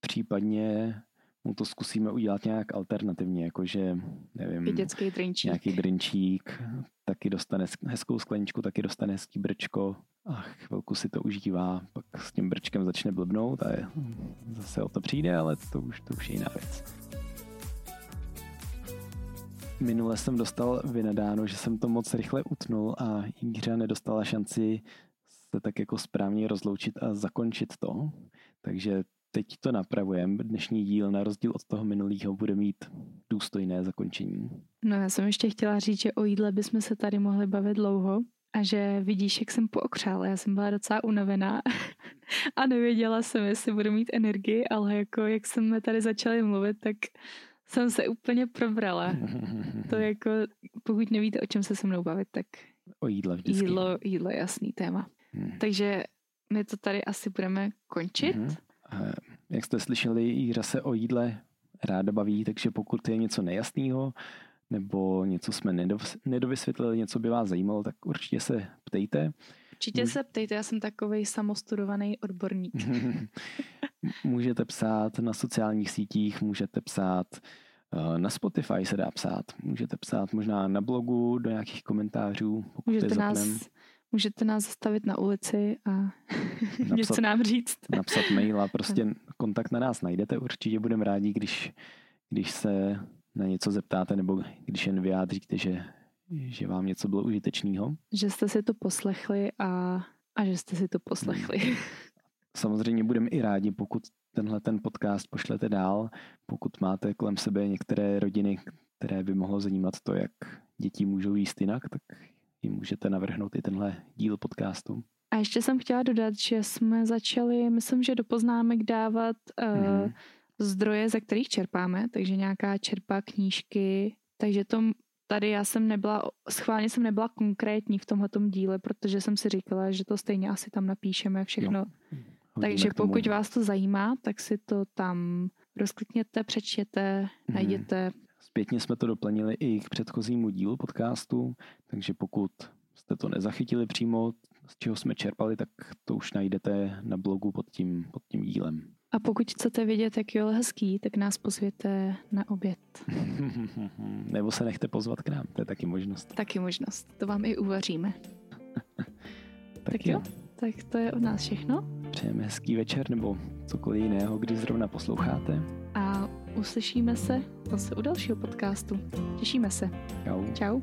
Případně mu to zkusíme udělat nějak alternativně, jakože, nevím, I dětský drinčík. nějaký drinčík, taky dostane hezkou skleničku, taky dostane hezký brčko a chvilku si to užívá, pak s tím brčkem začne blbnout a je, zase o to přijde, ale to už, to už je jiná věc. Minule jsem dostal vynadáno, že jsem to moc rychle utnul a Jindřicha nedostala šanci se tak jako správně rozloučit a zakončit to. Takže teď to napravujeme. Dnešní díl na rozdíl od toho minulého bude mít důstojné zakončení. No já jsem ještě chtěla říct, že o jídle bychom se tady mohli bavit dlouho a že vidíš, jak jsem pookřála. Já jsem byla docela unavená a nevěděla jsem, jestli budu mít energii, ale jako jak jsme tady začali mluvit, tak jsem se úplně probrala. To jako, pokud nevíte, o čem se se mnou bavit, tak O jídle vždycky. jídlo, jídlo je jasný téma. Hmm. Takže my to tady asi budeme končit. Mhm. Jak jste slyšeli, Jíra se o jídle ráda baví, takže pokud je něco nejasného, nebo něco jsme nedov- nedovysvětlili, něco by vás zajímalo, tak určitě se ptejte. Určitě se ptejte, já jsem takový samostudovaný odborník. můžete psát na sociálních sítích, můžete psát eh, na Spotify se dá psát, můžete psát možná na blogu do nějakých komentářů, pokud Můžete je nás, můžete nás zastavit na ulici a něco nám říct. napsat mail a prostě kontakt na nás najdete. Určitě budeme rádi, když, když se na něco zeptáte nebo když jen vyjádříte, že, že vám něco bylo užitečného. Že jste si to poslechli a, a že jste si to poslechli. Samozřejmě budeme i rádi, pokud tenhle ten podcast pošlete dál, pokud máte kolem sebe některé rodiny, které by mohlo zajímat to, jak děti můžou jíst jinak, tak jim můžete navrhnout i tenhle díl podcastu. A ještě jsem chtěla dodat, že jsme začali, myslím, že do poznámek dávat uh, Mhm. zdroje, ze kterých čerpáme, takže nějaká čerpa knížky, takže to tady já jsem nebyla, schválně jsem nebyla konkrétní v tomhletom díle, protože jsem si říkala, že to stejně asi tam napíšeme všechno. Hodíme Takže pokud vás to zajímá, tak si to tam rozklikněte, přečtěte, Mhm. najděte. Zpětně jsme to doplnili i k předchozímu dílu podcastu, takže pokud jste to nezachytili přímo, z čeho jsme čerpali, tak to už najdete na blogu pod tím, pod tím dílem. A pokud chcete vědět, jak je hezký, tak nás pozvěte na oběd. Nebo se nechte pozvat k nám, to je taky možnost. Taky možnost. To vám i uvaříme. Tak, Tak jo. Tak to je od nás všechno. Přejeme hezký večer nebo cokoliv jiného, kdy zrovna posloucháte. Uslyšíme se zase u dalšího podcastu. Těšíme se. Čau. Čau.